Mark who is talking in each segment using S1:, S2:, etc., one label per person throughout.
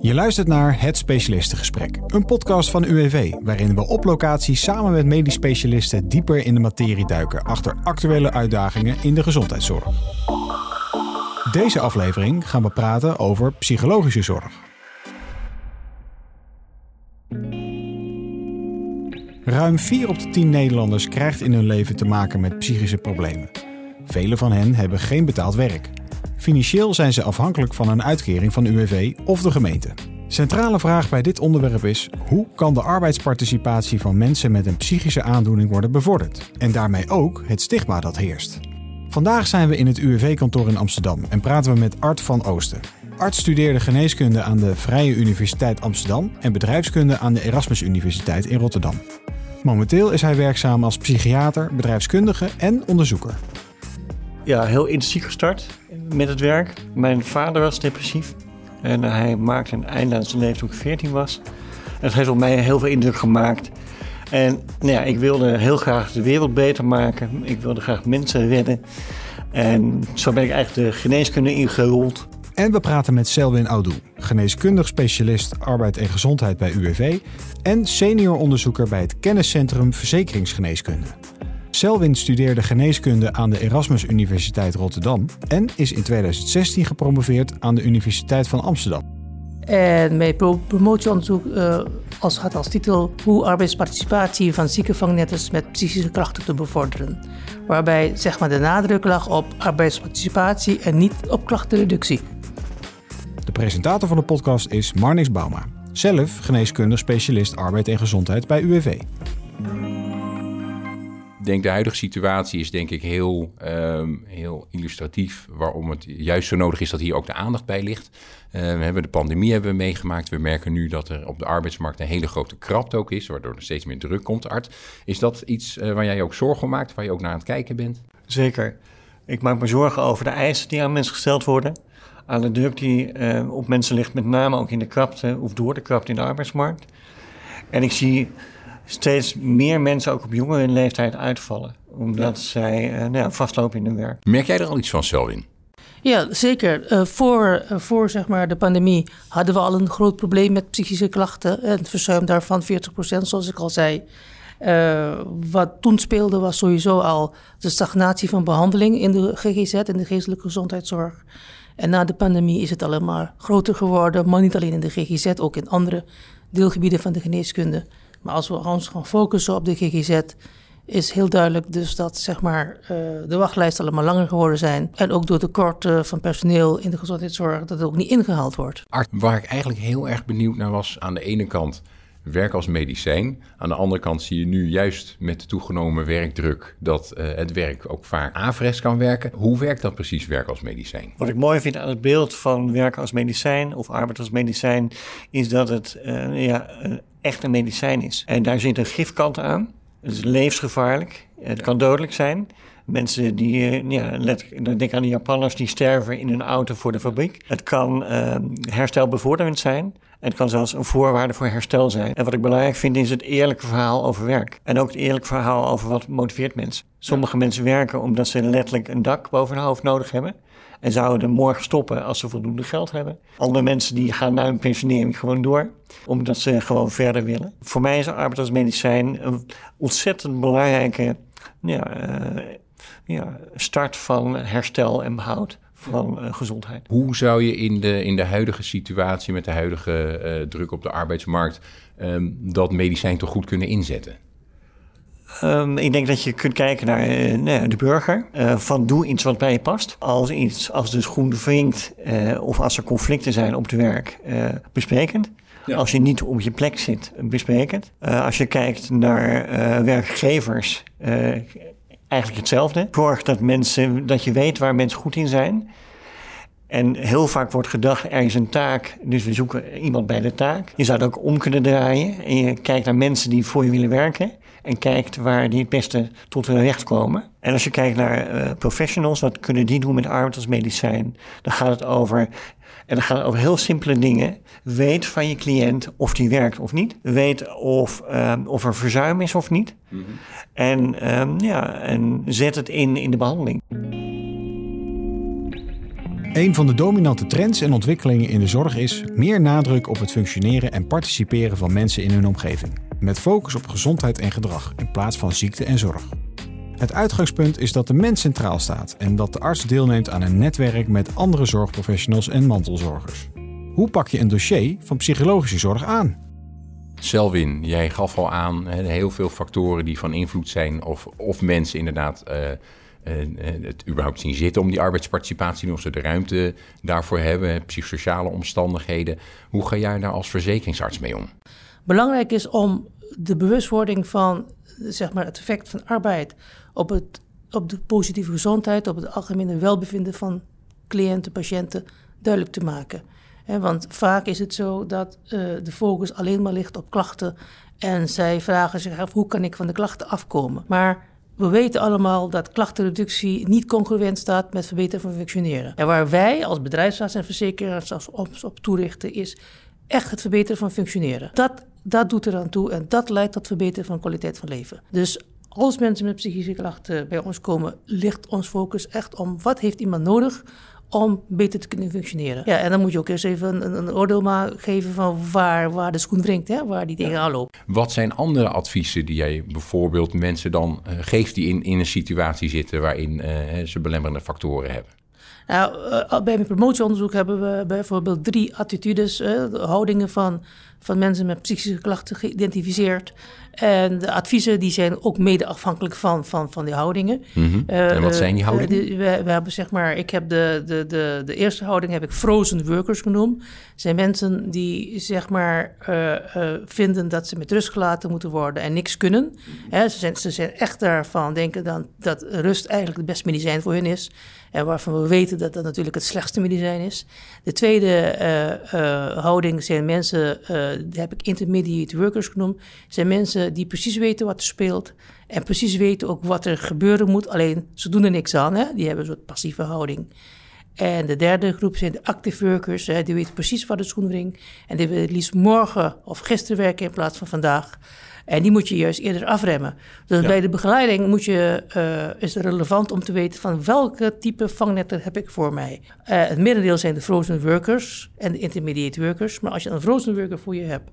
S1: Je luistert naar Het Specialistengesprek, een podcast van UWV, waarin we op locatie samen met medisch specialisten dieper in de materie duiken achter actuele uitdagingen in de gezondheidszorg. Deze aflevering gaan we praten over psychologische zorg. Ruim 4 op de 10 Nederlanders krijgt in hun leven te maken met psychische problemen. Velen van hen hebben geen betaald werk. Financieel zijn ze afhankelijk van een uitkering van UWV of de gemeente. Centrale vraag bij dit onderwerp is: hoe kan de arbeidsparticipatie van mensen met een psychische aandoening worden bevorderd? En daarmee ook het stigma dat heerst. Vandaag zijn we in het UWV-kantoor in Amsterdam en praten we met Art van Oosten. Art studeerde geneeskunde aan de Vrije Universiteit Amsterdam en bedrijfskunde aan de Erasmus Universiteit in Rotterdam. Momenteel is hij werkzaam als psychiater, bedrijfskundige en onderzoeker.
S2: Ja, heel intensief gestart met het werk. Mijn vader was depressief en hij maakte een einde aan zijn leven toen ik 14 was. Dat heeft op mij heel veel indruk gemaakt. En nou ja, ik wilde heel graag de wereld beter maken. Ik wilde graag mensen redden. En zo ben ik eigenlijk de geneeskunde ingerold.
S1: En we praten met Selwin Oudou, geneeskundig specialist arbeid en gezondheid bij UWV en senior onderzoeker bij het kenniscentrum Verzekeringsgeneeskunde. Selwin studeerde geneeskunde aan de Erasmus Universiteit Rotterdam en is in 2016 gepromoveerd aan de Universiteit van Amsterdam.
S3: En mijn promotieonderzoek uh, als, had als titel Hoe arbeidsparticipatie van zieke vangnetters met psychische krachten te bevorderen. Waarbij zeg maar, de nadruk lag op arbeidsparticipatie en niet op klachtenreductie.
S1: De presentator van de podcast is Marnix Bauma, zelf geneeskundig specialist arbeid en gezondheid bij UWV
S4: denk de huidige situatie is denk ik heel, um, heel illustratief waarom het juist zo nodig is dat hier ook de aandacht bij ligt. Uh, we hebben de pandemie hebben we meegemaakt. We merken nu dat er op de arbeidsmarkt een hele grote krapte ook is, waardoor er steeds meer druk komt. Art, is dat iets uh, waar jij ook zorgen om maakt, waar je ook naar aan het kijken bent?
S2: Zeker. Ik maak me zorgen over de eisen die aan mensen gesteld worden. Aan de druk die uh, op mensen ligt, met name ook in de krapte of door de krapte in de arbeidsmarkt. En ik zie steeds meer mensen ook op jongere leeftijd uitvallen. Omdat zij uh, nou ja, vastlopen in hun werk.
S4: Merk jij er al iets van, Selwin?
S3: Ja, zeker. Uh, voor uh, voor zeg maar, de pandemie hadden we al een groot probleem met psychische klachten. En het verzuim daarvan 40%, zoals ik al zei. wat toen speelde was sowieso al de stagnatie van behandeling in de GGZ, in de geestelijke gezondheidszorg. En na de pandemie is het alleen maar groter geworden, maar niet alleen in de GGZ, ook in andere deelgebieden van de geneeskunde. Maar als we ons gaan focussen op de GGZ, is heel duidelijk dus dat zeg maar, uh, de wachtlijsten allemaal langer geworden zijn. En ook door tekort uh, van personeel in de gezondheidszorg dat het ook niet ingehaald wordt.
S4: Art, waar ik eigenlijk heel erg benieuwd naar was, aan de ene kant werk als medicijn. Aan de andere kant zie je nu juist met de toegenomen werkdruk dat uh, het werk ook vaak averechts kan werken. Hoe werkt dat precies, werk als medicijn?
S2: Wat ik mooi vind aan het beeld van werk als medicijn of arbeid als medicijn, is dat het uh, ja, echt een medicijn is. En daar zit een gifkant aan. Het is levensgevaarlijk. Het kan dodelijk zijn. Mensen die, eh, ja, let, denk aan de Japanners, die sterven in een auto voor de fabriek. Het kan uh, herstelbevorderend zijn. Het kan zelfs een voorwaarde voor herstel zijn. En wat ik belangrijk vind is het eerlijke verhaal over werk. En ook het eerlijke verhaal over wat motiveert mensen. Sommige mensen werken omdat ze letterlijk een dak boven hun hoofd nodig hebben. En zouden morgen stoppen als ze voldoende geld hebben. Andere mensen die gaan na hun pensionering gewoon door. Omdat ze gewoon verder willen. Voor mij is arbeid als medicijn een ontzettend belangrijke ja, uh, ja, start van herstel en behoud van uh, gezondheid.
S4: Hoe zou je in de, in de huidige situatie met de huidige uh, druk op de arbeidsmarkt um, dat medicijn toch goed kunnen inzetten?
S2: Um, ik denk dat je kunt kijken naar uh, de burger. Uh, van doe iets wat bij je past. Als iets als de schoen wringt uh, of als er conflicten zijn op het werk, besprekend. Ja. Als je niet op je plek zit, besprekend. als je kijkt naar werkgevers, eigenlijk hetzelfde. Zorg dat, mensen, dat je weet waar mensen goed in zijn. En heel vaak wordt gedacht, er is een taak, dus we zoeken iemand bij de taak. Je zou het ook om kunnen draaien en je kijkt naar mensen die voor je willen werken en kijkt waar die het beste tot hun recht komen. En als je kijkt naar uh, professionals, wat kunnen die doen met arbeid als medicijn? Dan gaat het over, en dan gaat het over heel simpele dingen. Weet van je cliënt of die werkt of niet. Weet of, um, of er verzuim is of niet. Mm -hmm. en, um, ja, en zet het in in de behandeling.
S1: Een van de dominante trends en ontwikkelingen in de zorg is meer nadruk op het functioneren en participeren van mensen in hun omgeving. Met focus op gezondheid en gedrag in plaats van ziekte en zorg. Het uitgangspunt is dat de mens centraal staat en dat de arts deelneemt aan een netwerk met andere zorgprofessionals en mantelzorgers. Hoe pak je een dossier van psychologische zorg aan?
S4: Selwin, jij gaf al aan heel veel factoren die van invloed zijn of, of mensen inderdaad uh, uh, het überhaupt zien zitten om die arbeidsparticipatie, of ze de ruimte daarvoor hebben, psychosociale omstandigheden. Hoe ga jij daar als verzekeringsarts mee om?
S3: Belangrijk is om de bewustwording van zeg maar, het effect van arbeid op, het, op de positieve gezondheid, op het algemene welbevinden van cliënten, patiënten duidelijk te maken. want vaak is het zo dat uh, de focus alleen maar ligt op klachten en zij vragen zich af hoe kan ik van de klachten afkomen. Maar we weten allemaal dat klachtenreductie niet congruent staat met verbeteren van functioneren. En waar wij als bedrijfsarts en verzekeraars op, op toerichten is echt het verbeteren van functioneren. Dat, dat doet er aan toe en dat leidt tot verbeteren van kwaliteit van leven. Dus als mensen met psychische klachten bij ons komen, ligt ons focus echt om wat heeft iemand nodig om beter te kunnen functioneren. Ja, en dan moet je ook eens even een, een oordeel maar geven van waar, waar de schoen wringt, hè, waar die dingen ja. lopen.
S4: Wat zijn andere adviezen die jij bijvoorbeeld mensen dan uh, geeft die in, in een situatie zitten waarin uh, ze belemmerende factoren hebben?
S3: Nou, uh, bij mijn promotieonderzoek hebben we bijvoorbeeld drie attitudes, houdingen van, van mensen met psychische klachten geïdentificeerd. En de adviezen die zijn ook mede afhankelijk van, van, van die houdingen.
S4: Mm -hmm. uh, en wat zijn die houdingen?
S3: Uh, we, we, hebben zeg maar, ik heb de, de, de, de eerste houding heb ik frozen workers genoemd. zijn mensen die zeg maar uh, vinden dat ze met rust gelaten moeten worden en niks kunnen. Hè, ze, zijn, ze zijn echt daarvan denken dan dat rust eigenlijk het beste medicijn voor hen is. En waarvan we weten dat dat natuurlijk het slechtste medicijn is. De tweede houding zijn mensen, die heb ik intermediate workers genoemd. zijn mensen die precies weten wat er speelt en precies weten ook wat er gebeuren moet. Alleen ze doen er niks aan, hè? die hebben een soort passieve houding. En de derde groep zijn de active workers, hè? die weten precies wat de schoen en die willen het liefst morgen of gisteren werken in plaats van vandaag. En die moet je juist eerder afremmen. Dus ja. bij de begeleiding moet je, uh, is het relevant om te weten van welke type vangnetten heb ik voor mij. Uh, het merendeel zijn de frozen workers en de intermediate workers. Maar als je een frozen worker voor je hebt,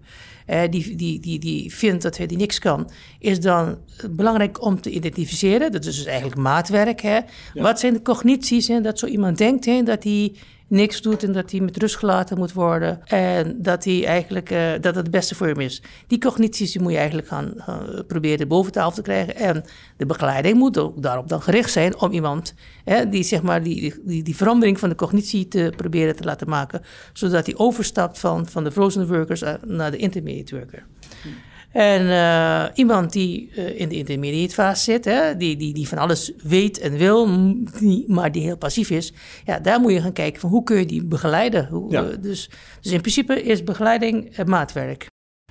S3: uh, die, die, die, die vindt dat hij die niks kan, is dan belangrijk om te identificeren. Dat is dus eigenlijk maatwerk. Hè? Ja. Wat zijn de cognities? Hè? Dat zo iemand denkt hè, dat hij niks doet en dat hij met rust gelaten moet worden. En dat hij eigenlijk uh, dat het beste voor hem is. Die cognities die moet je eigenlijk gaan proberen boven tafel te krijgen. En de begeleiding moet ook daarop dan gericht zijn om iemand hè, die, zeg maar, die, die, die verandering van de cognitie te proberen te laten maken. Zodat hij overstapt van, van de frozen workers naar de intermediate worker. En uh, iemand die uh, in de intermediate fase zit, hè, die, die, die van alles weet en wil, die, maar die heel passief is, ja, daar moet je gaan kijken van hoe kun je die begeleiden. Hoe, ja. uh, dus, dus in principe is begeleiding het maatwerk.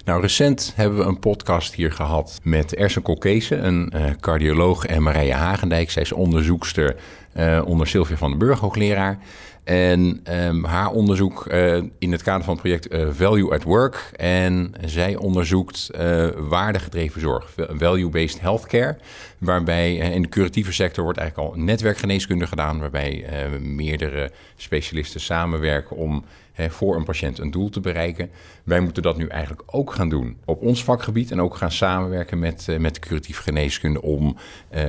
S4: Nou, recent hebben we een podcast hier gehad met Ersen Kolkezen, een uh, cardioloog, en Marije Hagendijk. Zij is onderzoekster uh, onder Sylvia van den Burg, hoogleraar. En um, haar onderzoek uh, in het kader van het project uh, Value at Work. En zij onderzoekt uh, waardegedreven zorg, value-based healthcare. Waarbij in de curatieve sector wordt eigenlijk al netwerkgeneeskunde gedaan. Waarbij meerdere specialisten samenwerken om voor een patiënt een doel te bereiken. Wij moeten dat nu eigenlijk ook gaan doen op ons vakgebied. En ook gaan samenwerken met, met de curatieve geneeskunde om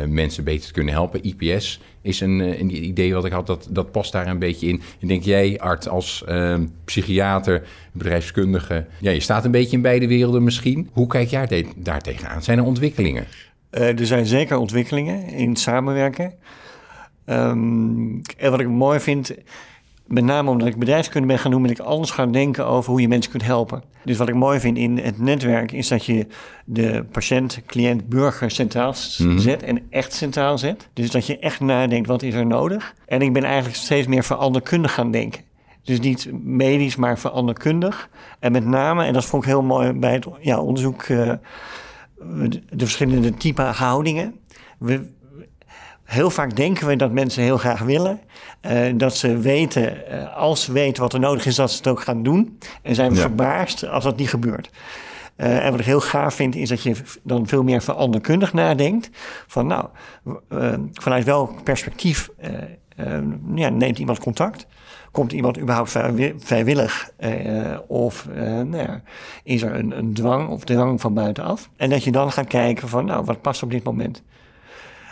S4: mensen beter te kunnen helpen. IPS is een, een, idee wat ik had, dat, dat past daar een beetje in. Denk jij, Art, als uh, psychiater, bedrijfskundige, ja, je staat een beetje in beide werelden misschien. Hoe kijk jij de, daar tegenaan? Zijn er ontwikkelingen?
S2: Uh, er zijn zeker ontwikkelingen in samenwerken. Um, en wat ik mooi vind, met name omdat ik bedrijfskunde ben gaan doen, ben ik anders gaan denken over hoe je mensen kunt helpen. Dus wat ik mooi vind in het netwerk is dat je de patiënt, cliënt, burger centraal mm-hmm. zet en echt centraal zet. Dus dat je echt nadenkt wat is er nodig. En ik ben eigenlijk steeds meer veranderkundig gaan denken. Dus niet medisch, maar veranderkundig. En met name, en dat vond ik heel mooi bij het ja, onderzoek, uh, de, de verschillende type houdingen. We, Heel vaak denken we dat mensen heel graag willen. Uh, dat ze weten, uh, als ze weten wat er nodig is, dat ze het ook gaan doen. En zijn we ja. verbaasd als dat niet gebeurt. Uh, en wat ik heel gaaf vind, is dat je dan veel meer veranderkundig nadenkt. Van nou, vanuit welk perspectief ja, neemt iemand contact? Komt iemand überhaupt vrijwillig? of nou ja, is er een, een dwang of dwang van buitenaf? En dat je dan gaat kijken van, nou, wat past op dit moment?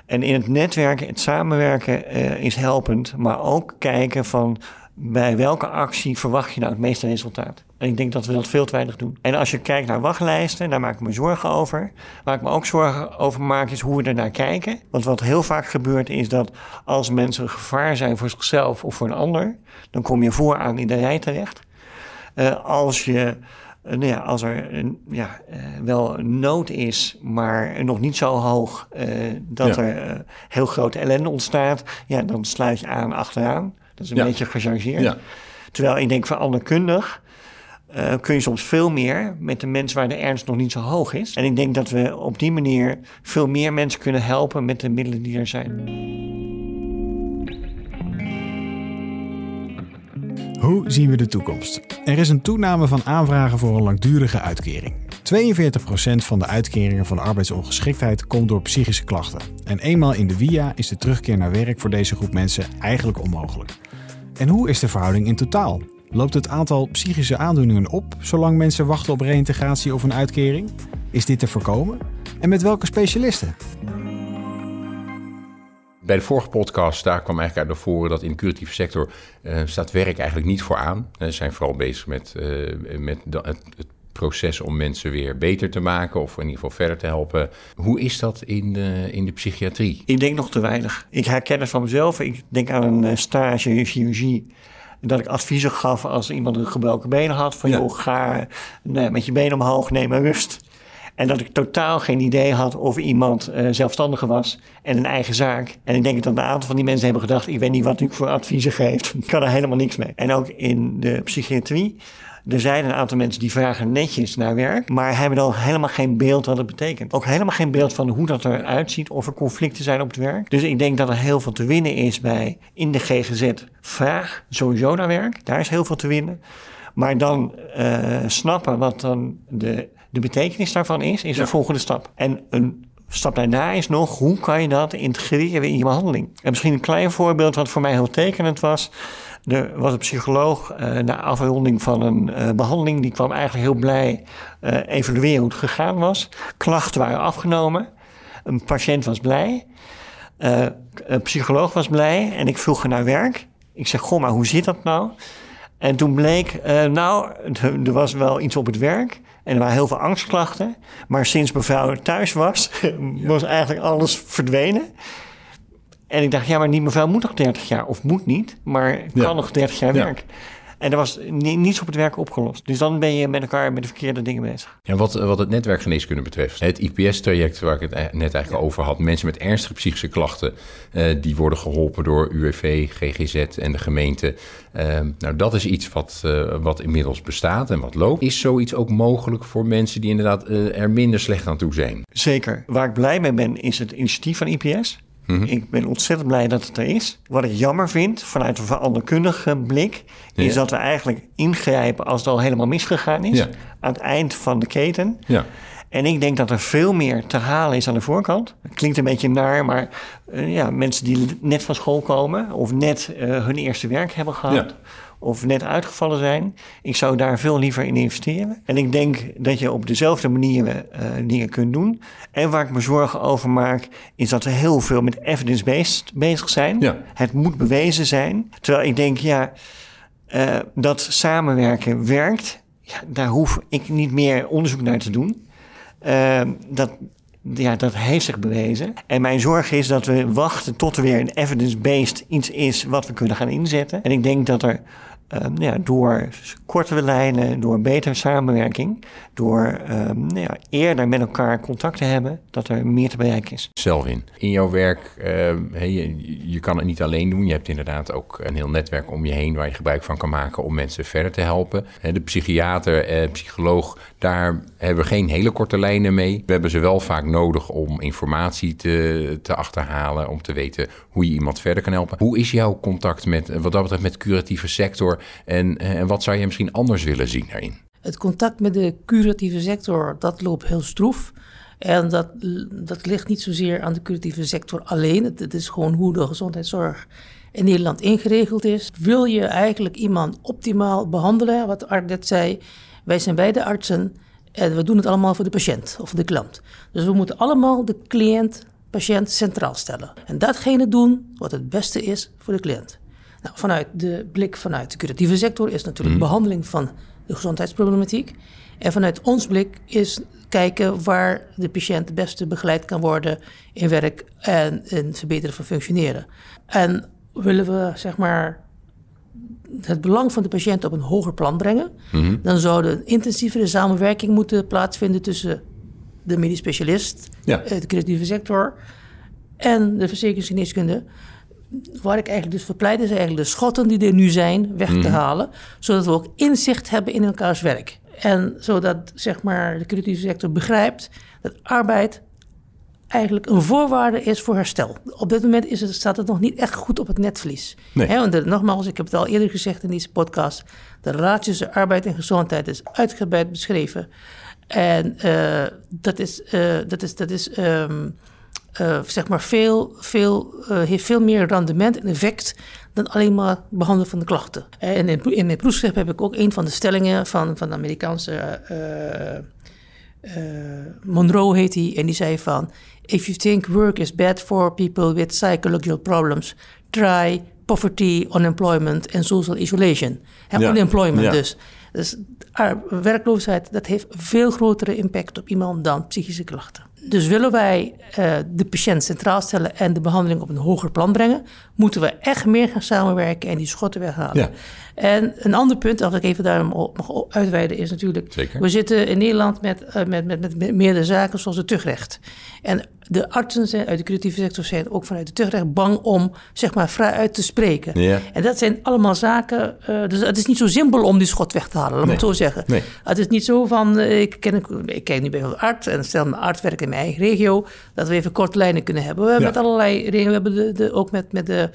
S2: En in het netwerken, het samenwerken is helpend, maar ook kijken van bij welke actie verwacht je nou het meeste resultaat? En ik denk dat we dat veel te weinig doen. En als je kijkt naar wachtlijsten, daar maak ik me zorgen over. Waar ik me ook zorgen over maak, is hoe we er naar kijken. Want wat heel vaak gebeurt, is dat als mensen een gevaar zijn voor zichzelf of voor een ander, dan kom je vooraan in de rij terecht. Uh, als je. Uh, nou ja, als er een, ja, uh, wel nood is, maar nog niet zo hoog dat er heel grote ellende ontstaat, ja, dan sluit je aan achteraan. Dat is een beetje gechargeerd. Ja. Terwijl ik denk van anderkundig uh, kun je soms veel meer met de mensen waar de ernst nog niet zo hoog is. En ik denk dat we op die manier veel meer mensen kunnen helpen met de middelen die er zijn.
S1: Hoe zien we de toekomst? Er is een toename van aanvragen voor een langdurige uitkering. 42% van de uitkeringen van arbeidsongeschiktheid komt door psychische klachten. En eenmaal in de via is de terugkeer naar werk voor deze groep mensen eigenlijk onmogelijk. En hoe is de verhouding in totaal? Loopt het aantal psychische aandoeningen op zolang mensen wachten op reïntegratie of een uitkering? Is dit te voorkomen? En met welke specialisten?
S4: Bij de vorige podcast, daar kwam eigenlijk uit naar voren dat in de curatieve sector uh, staat werk eigenlijk niet voor aan. Ze zijn vooral bezig met, uh, met het, het, proces om mensen weer beter te maken of in ieder geval verder te helpen. Hoe is dat in de, in de psychiatrie?
S2: Ik denk nog te weinig. Ik herken het van mezelf. Ik denk aan een eh, stage in chirurgie dat ik adviezen gaf als iemand een gebroken benen had. Van ja. joh, ga nee, met je benen omhoog, neem maar rust. En dat ik totaal geen idee had of iemand uh, zelfstandige was en een eigen zaak. En ik denk dat een aantal van die mensen hebben gedacht: ik weet niet wat ik voor adviezen geef. Ik kan er helemaal niks mee. En ook in de psychiatrie er zijn een aantal mensen die vragen netjes naar werk, maar hebben dan helemaal geen beeld wat het betekent. Ook helemaal geen beeld van hoe dat eruit ziet, of er conflicten zijn op het werk. Dus ik denk dat er heel veel te winnen is bij in de GGZ. Vraag sowieso naar werk, daar is heel veel te winnen. Maar dan uh, snappen wat dan de, de betekenis daarvan is, is de volgende stap. En een stap daarna is nog, hoe kan je dat integreren in je behandeling? En misschien een klein voorbeeld wat voor mij heel tekenend was. Er was een psycholoog uh, na afronding van een uh, behandeling. Die kwam eigenlijk heel blij uh, evalueren hoe het gegaan was. Klachten waren afgenomen. Een patiënt was blij. een psycholoog was blij. En ik vroeg naar werk. Ik zeg, goh, maar hoe zit dat nou? En toen bleek, nou, er was wel iets op het werk. En er waren heel veel angstklachten. Maar sinds mevrouw thuis was, was eigenlijk alles verdwenen. En ik dacht, ja, maar die mevrouw moet nog 30 jaar, of moet niet, maar kan nog 30 jaar werken. En er was niets op het werk opgelost. Dus dan ben je met elkaar met de verkeerde dingen bezig.
S4: Ja, wat, wat het netwerkgeneeskunde betreft. Het IPS-traject waar ik het e-, net eigenlijk over had. Mensen met ernstige psychische klachten. Uh, die worden geholpen door UWV, GGZ en de gemeente. Uh, nou, dat is iets wat, uh, wat inmiddels bestaat en wat loopt. Is zoiets ook mogelijk voor mensen die inderdaad er minder slecht aan toe zijn?
S2: Zeker. Waar ik blij mee ben is het initiatief van IPS. Mhm. Ik ben ontzettend blij dat het er is. Wat ik jammer vind, vanuit een veranderkundige blik, is dat we eigenlijk ingrijpen als het al helemaal misgegaan is. Aan het eind van de keten. Ja. En ik denk dat er veel meer te halen is aan de voorkant. klinkt een beetje naar, maar uh, ja, mensen die net van school komen of net uh, hun eerste werk hebben gehad of net uitgevallen zijn. Ik zou daar veel liever in investeren. En ik denk dat je op dezelfde manier uh, dingen kunt doen. En waar ik me zorgen over maak, is dat we heel veel met evidence-based bezig zijn. Ja. Het moet bewezen zijn. Terwijl ik denk, ja, dat samenwerken werkt. Ja, daar hoef ik niet meer onderzoek naar te doen. Uh, dat, ja, dat heeft zich bewezen. En mijn zorg is dat we wachten tot er weer een evidence-based iets is wat we kunnen gaan inzetten. En ik denk dat er Um, ja, door kortere lijnen, door betere samenwerking, door um, nou ja, eerder met elkaar contact te hebben, dat er meer te bereiken is.
S4: Zelf in. Jouw werk, uh, je, kan het niet alleen doen. Je hebt inderdaad ook een heel netwerk om je heen waar je gebruik van kan maken om mensen verder te helpen. De psychiater en psycholoog, daar hebben we geen hele korte lijnen mee. We hebben ze wel vaak nodig om informatie te, te achterhalen, om te weten hoe je iemand verder kan helpen. Hoe is jouw contact met, wat dat betreft, met curatieve sector en, en wat zou je misschien anders willen zien daarin?
S3: Het contact met de curatieve sector, dat loopt heel stroef. En dat, dat ligt niet zozeer aan de curatieve sector alleen. Het, het is gewoon hoe de gezondheidszorg in Nederland ingeregeld is. Wil je eigenlijk iemand optimaal behandelen, wat Art net zei, wij zijn beide artsen en we doen het allemaal voor de patiënt of de klant. Dus we moeten allemaal de cliënt, patiënt centraal stellen. En datgene doen wat het beste is voor de cliënt. Nou, vanuit de blik vanuit de curatieve sector is natuurlijk behandeling van de gezondheidsproblematiek. En vanuit ons blik is kijken waar de patiënt het beste begeleid kan worden in werk en in het verbeteren van functioneren. En willen we zeg maar het belang van de patiënt op een hoger plan brengen, dan zou er een intensievere samenwerking moeten plaatsvinden tussen de medisch specialist,
S5: Ja.
S3: eh, de creatieve sector en de verzekeringsgeneeskunde. Waar ik eigenlijk dus verpleit is eigenlijk de schotten die er nu zijn weg te halen, zodat we ook inzicht hebben in elkaars werk. En zodat zeg maar, de creatieve sector begrijpt dat arbeid eigenlijk een voorwaarde is voor herstel. Op dit moment is het, staat het nog niet echt goed op het netvlies.
S5: Nee.
S3: Want nogmaals, ik heb het al eerder gezegd in deze podcast... de relatie tussen arbeid en gezondheid is uitgebreid beschreven. En eh, dat is, eh, dat is, dat is ehm, eh, zeg maar veel, veel, eh, heeft veel meer rendement en effect dan alleen maar behandelen van de klachten. En in, in mijn proefschrift heb ik ook een van de stellingen van, van de Amerikaanse eh, eh, Monroe heet hij, en die zei van... If you think work is bad for people with psychological problems... try poverty, unemployment en social isolation.
S5: Ja,
S3: Unemployment
S5: ja.
S3: dus. Dus werkloosheid, dat heeft veel grotere impact op iemand dan psychische klachten. Dus willen wij eh, de patiënt centraal stellen en de behandeling op een hoger plan brengen, moeten we echt meer gaan samenwerken en die schotten weghalen.
S5: Ja.
S3: En een ander punt, als ik even daarom mag uitweiden, is natuurlijk...
S4: Zeker.
S3: We zitten in Nederland met, eh, met, met, met, met meerdere zaken zoals het tuchtrecht. En de artsen zijn, uit de creatieve sector zijn ook vanuit het tuchtrecht bang om zeg maar vrij uit te spreken.
S5: Ja.
S3: En dat zijn allemaal zaken, eh, dus het is niet zo simpel om die schot weg te halen, laat het zo zeggen.
S5: Nee.
S3: Het is niet zo van, ik, ken, ik kijk nu bij een arts en stel mijn arts werkt in mijn eigen regio, dat we even korte lijnen kunnen hebben. We hebben
S5: Ja.
S3: met allerlei regels, we hebben de, de, ook met, met de,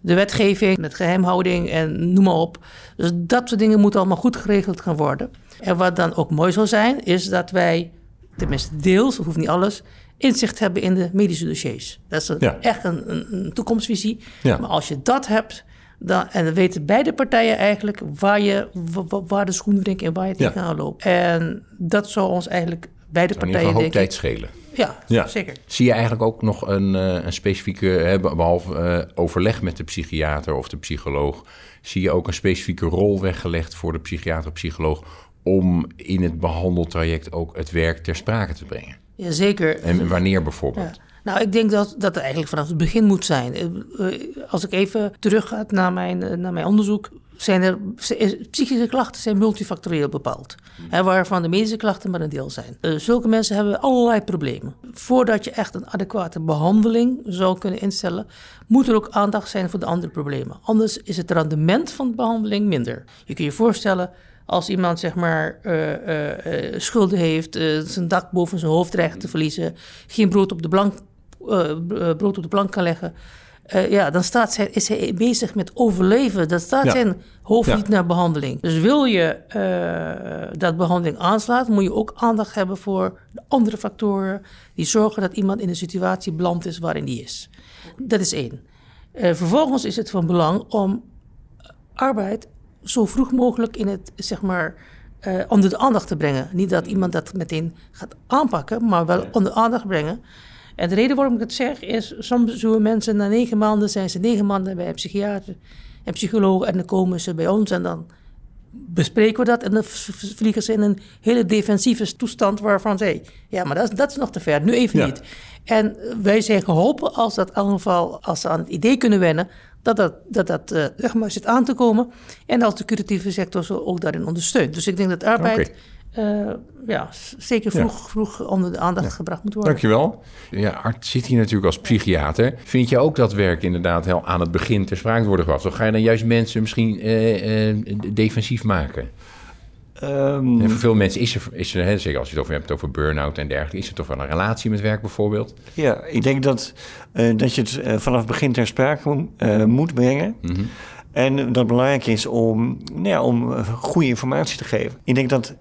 S3: de wetgeving, met geheimhouding en noem maar op. Dus dat soort dingen moeten allemaal goed geregeld gaan worden. En wat dan ook mooi zal zijn, is dat wij, tenminste deels, hoeft niet alles, inzicht hebben in de medische dossiers. Dat is een-
S5: Ja.
S3: echt een, een, een toekomstvisie.
S5: Ja.
S3: Maar als je dat hebt, dan, en dan weten beide partijen eigenlijk waar, je, wa- wa- waar de schoen wringt en waar je
S5: Ja.
S3: tegenaan loopt. En dat zou ons eigenlijk beide
S4: in ieder
S3: partijen,
S4: geval hoop
S3: ik...
S4: tijd schelen.
S3: Ja,
S5: Ja.
S3: zeker.
S4: Zie je eigenlijk ook nog een, eh, een specifieke, hè, behalve eh, overleg met de psychiater of de psycholoog, zie je ook een specifieke rol weggelegd voor de psychiater of psycholoog om in het behandeltraject ook het werk ter sprake te brengen?
S3: Ja, zeker.
S4: En wanneer bijvoorbeeld?
S3: Ja. Nou, ik denk dat dat eigenlijk vanaf het begin moet zijn. Eh, Als ik even terugga naar mijn, naar mijn onderzoek, zijn er is- psychische klachten zijn multifactorieel bepaald. Hè, waarvan de medische klachten maar een deel zijn. Eh, zulke mensen hebben allerlei problemen. Voordat je echt een adequate behandeling zou kunnen instellen, moet er ook aandacht zijn voor de andere problemen. Anders is het rendement van de behandeling minder. Je kunt je voorstellen als iemand zeg maar eh, eh, schulden heeft, zijn dak boven zijn hoofd dreigt te verliezen, geen brood op de plank, brood op de plank kan leggen, eh, ja, dan staat zij, is hij bezig met overleven. Dan staat
S5: Ja.
S3: zijn hoofd
S5: Ja.
S3: niet naar behandeling. Dus wil je eh, dat behandeling aanslaat, moet je ook aandacht hebben voor de andere factoren die zorgen dat iemand in een situatie beland is waarin die is. Dat is één. Eh, vervolgens is het van belang om arbeid zo vroeg mogelijk in het, zeg maar, onder de aandacht te brengen. Niet dat iemand dat meteen gaat aanpakken, maar wel onder de aandacht brengen. En de reden waarom ik het zeg is, soms zullen mensen na negen maanden zijn ze negen maanden bij een psychiater en psycholoog en dan komen ze bij ons en dan bespreken we dat en dan vliegen ze in een hele defensieve toestand waarvan zij, ja, maar dat, is- dat is nog te ver, nu even
S5: Ja.
S3: niet. En wij zijn geholpen als dat geval, als ze aan het idee kunnen wennen, dat dat, dat, dat eh, zeg maar zit aan te komen. En als de curatieve sector zo ook daarin ondersteunt. Dus ik denk dat arbeid eh, ja, zeker vroeg, vroeg onder de aandacht gebracht moet worden.
S4: Dankjewel. Ja, Art zit hier natuurlijk als psychiater. Vind je ook dat werk inderdaad heel aan het begin ter sprake worden gebracht? Of ga je dan juist mensen misschien eh, eh, defensief maken?
S2: Ehm,
S4: En voor veel mensen is er, is er hè, zeker als je het over hebt over burn-out en dergelijke, is er toch wel een relatie met werk bijvoorbeeld?
S2: Ja, ik denk dat, eh, dat je het vanaf het begin ter sprake moet, brengen. En dat het belangrijk is om, nou ja, om goede informatie te geven. Ik denk dat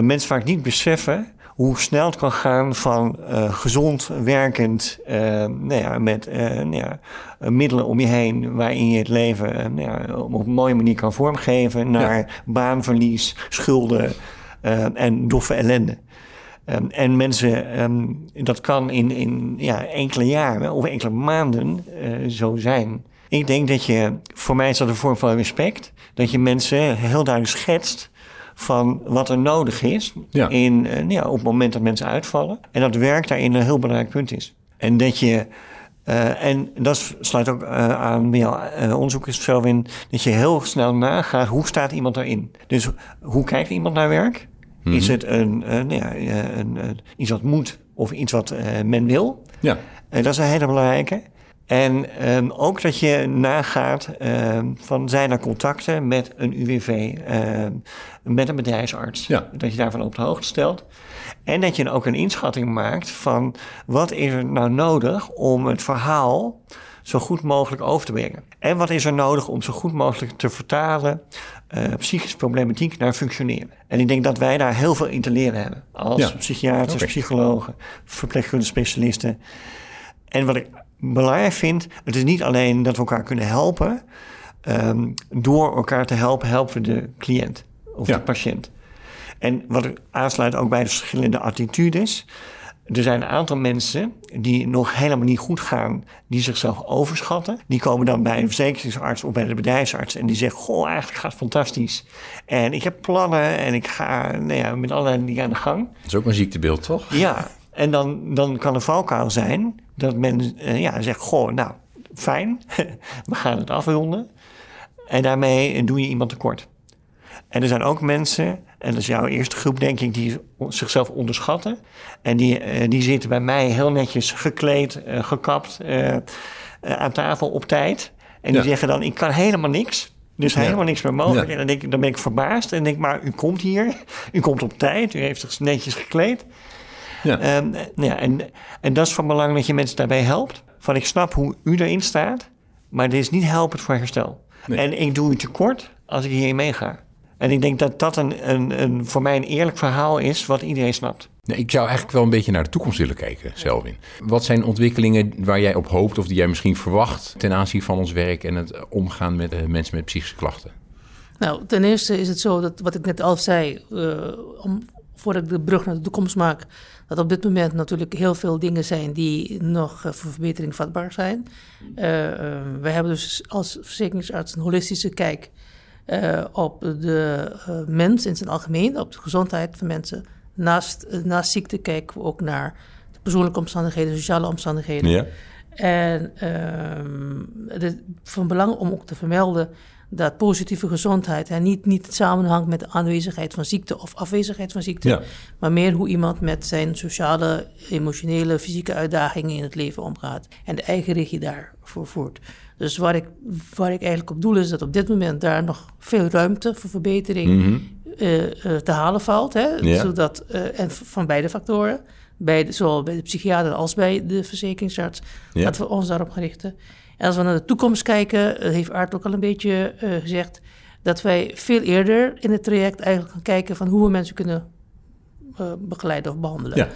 S2: mensen vaak niet beseffen hoe snel het kan gaan van uh, gezond werkend, uh, nou ja, met uh, nou ja, middelen om je heen waarin je het leven nou ja, op een mooie manier kan vormgeven, naar baanverlies, schulden en doffe ellende. Um, en mensen, um, dat kan in, in ja, enkele jaren of enkele maanden zo zijn. Ik denk dat je, voor mij is dat een vorm van respect, dat je mensen heel duidelijk schetst van wat er nodig is in, uh, ja, op het moment dat mensen uitvallen. En dat werk daarin een heel belangrijk punt is. En dat je, uh, en dat sluit ook uh, aan bij jouw onderzoek is zo in, dat je heel snel nagaat hoe staat iemand daarin. Dus hoe kijkt iemand naar werk? Mm-hmm. Is het een, nou ja, een, een, iets wat moet of iets wat men wil? Ja. dat is een hele belangrijke. En um, ook dat je nagaat um, van zijn er contacten met een UWV, um, met een bedrijfsarts. Ja. Dat je daarvan op de hoogte stelt. En dat je ook een inschatting maakt van wat is er nou nodig om het verhaal zo goed mogelijk over te brengen. En wat is er nodig om zo goed mogelijk te vertalen uh, psychische problematiek naar functioneren. En ik denk dat wij daar heel veel in te leren hebben. Als ja. psychiaters, okay. psychologen, verpleegkundige specialisten. En wat ik belangrijk vind, het is niet alleen dat we elkaar kunnen helpen. Um, door elkaar te helpen, helpen we de cliënt of de patiënt. En wat aansluit ook bij de verschillende attitudes. Er zijn een aantal mensen die nog helemaal niet goed gaan, die zichzelf overschatten. Die komen dan bij een verzekeringsarts of bij de bedrijfsarts en die zeggen: Goh, eigenlijk gaat het fantastisch. En ik heb plannen en ik ga nou ja, met allerlei dingen aan de gang.
S4: Dat is ook een ziektebeeld, toch?
S2: Ja, en dan, dan kan een valkuil zijn dat men uh, ja, zegt: Goh, nou fijn, we gaan het afronden. En daarmee doe je iemand tekort. En er zijn ook mensen, en dat is jouw eerste groep, denk ik, die zichzelf onderschatten. En die, uh, die zitten bij mij heel netjes gekleed, uh, gekapt, aan tafel op tijd. En die ja. zeggen dan: Ik kan helemaal niks. Dus ja. helemaal niks meer mogelijk. Ja. En dan, denk ik, dan ben ik verbaasd. En denk maar, u komt hier. U komt op tijd. U heeft zich netjes gekleed. Ja. Um, ja, en, en dat is van belang dat je mensen daarbij helpt. Van ik snap hoe u erin staat, maar dit is niet helpend voor herstel. Nee. En ik doe u tekort als ik hierin meega. En ik denk dat dat een, een, een, voor mij een eerlijk verhaal is wat iedereen snapt.
S4: Nee, ik zou eigenlijk wel een beetje naar de toekomst willen kijken, Selvin. Wat zijn ontwikkelingen waar jij op hoopt of die jij misschien verwacht ten aanzien van ons werk en het omgaan met uh, mensen met psychische klachten?
S3: Nou, ten eerste is het zo dat wat ik net al zei, uh, om, voordat ik de brug naar de toekomst maak, dat op dit moment natuurlijk heel veel dingen zijn die nog uh, voor verbetering vatbaar zijn. we hebben dus als verzekeringsarts een holistische kijk uh, op de mens in zijn algemeen, op de gezondheid van mensen. Naast, naast ziekte kijken we ook naar de persoonlijke omstandigheden, sociale omstandigheden. Ja. En het is van belang om ook te vermelden dat positieve gezondheid hè, niet, niet het samenhangt met de aanwezigheid van ziekte of afwezigheid van ziekte, ja. maar meer hoe iemand met zijn sociale, emotionele, fysieke uitdagingen in het leven omgaat en de eigen regie daarvoor voert. Dus waar ik, waar ik eigenlijk op doel is dat op dit moment daar nog veel ruimte voor verbetering mm -hmm. uh, uh, te halen valt. Hè? Ja. Zodat, uh, en van beide factoren, bij de, zowel bij de psychiater als bij de verzekeringsarts, ja. dat we ons daarop gaan richten. En als we naar de toekomst kijken, heeft Aart ook al een beetje gezegd, dat wij veel eerder in het traject eigenlijk gaan kijken van hoe we mensen kunnen begeleiden of behandelen. Ja.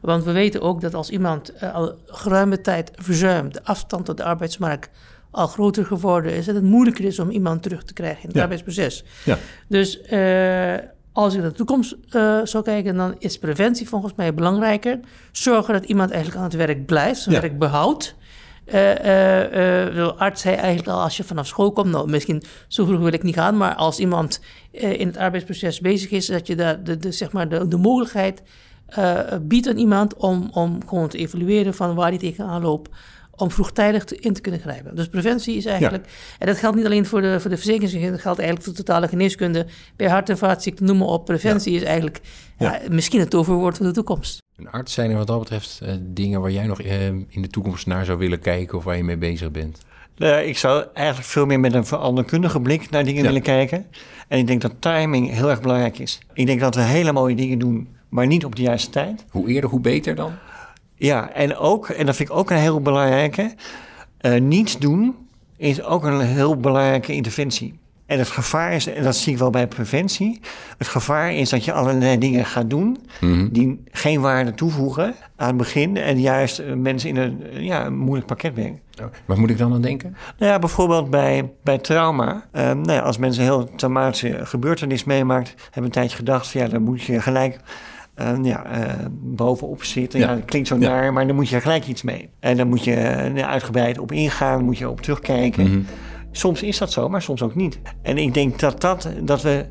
S3: Want we weten ook dat als iemand al geruime tijd verzuimt, de afstand tot de arbeidsmarkt al groter geworden is en het moeilijker is om iemand terug te krijgen in het ja. arbeidsproces. Ja. Dus als ik naar de toekomst uh, zou kijken, dan is preventie volgens mij belangrijker. Zorgen dat iemand eigenlijk aan het werk blijft, zijn ja. werk behoudt. Uh, arts zei eigenlijk al, als je vanaf school komt, nou misschien zo vroeg wil ik niet gaan, maar als iemand in het arbeidsproces bezig is, dat je daar de, de, zeg maar de, de mogelijkheid biedt aan iemand om, om gewoon te evalueren van waar hij tegenaan loopt om vroegtijdig te, in te kunnen grijpen. Dus preventie is eigenlijk, ja. en dat geldt niet alleen voor de, voor de verzekering, dat geldt eigenlijk voor de totale geneeskunde, bij hart- en vaatziekten, noem maar op. Preventie ja. is eigenlijk ja. misschien het toverwoord van de toekomst.
S4: Een arts zijn er wat dat betreft uh, dingen waar jij nog uh, in de toekomst naar zou willen kijken of waar je mee bezig bent?
S2: Uh, ik zou eigenlijk veel meer met een veranderkundige blik naar dingen willen kijken. En ik denk dat timing heel erg belangrijk is. Ik denk dat we hele mooie dingen doen, maar niet op de juiste tijd.
S4: Hoe eerder, hoe beter dan?
S2: Ja, en ook, en dat vind ik ook een heel belangrijke, uh, niets doen is ook een heel belangrijke interventie. En het gevaar is, en dat zie ik wel bij preventie, het gevaar is dat je allerlei dingen gaat doen
S4: Mhm.
S2: die geen waarde toevoegen aan het begin en juist eh, mensen in een, eh, ja, een moeilijk pakket brengen.
S4: Oh, Waar moet ik dan aan denken?
S2: Nou ja, bijvoorbeeld bij, bij trauma. Nou ja, als mensen een heel traumatische gebeurtenis meemaakt, hebben een tijdje gedacht van ja, dan moet je gelijk ja, eh, bovenop zitten. Ja.
S4: Ja.
S2: dat klinkt zo
S4: Ja.
S2: naar, maar dan moet je er gelijk iets mee. En dan moet je eh, uitgebreid op ingaan, moet je op terugkijken.
S4: Mhm.
S2: Soms is dat zo, maar soms ook niet. En ik denk dat, dat, dat we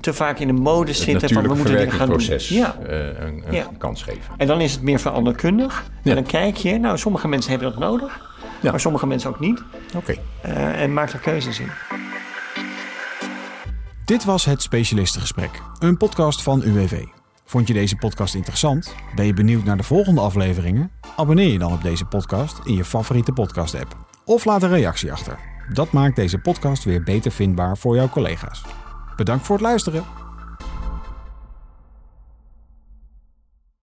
S2: te vaak in de mode
S4: Het
S2: zitten van we moeten dingen gaan doen.
S4: verwerkingsproces
S2: Ja.
S4: eh, een, een
S2: Ja.
S4: kans geven.
S2: En dan is het meer veranderkundig.
S4: Ja.
S2: En dan kijk je, nou, sommige mensen hebben dat nodig,
S4: Ja.
S2: maar sommige mensen ook niet.
S4: Oké.
S2: Eh, en maak er keuzes in.
S1: Dit was het Specialistengesprek, een podcast van UWV. Vond je deze podcast interessant? Ben je benieuwd naar de volgende afleveringen? Abonneer je dan op deze podcast in je favoriete podcast-app. Of laat een reactie achter. Dat maakt deze podcast weer beter vindbaar voor jouw collega's. Bedankt voor het luisteren.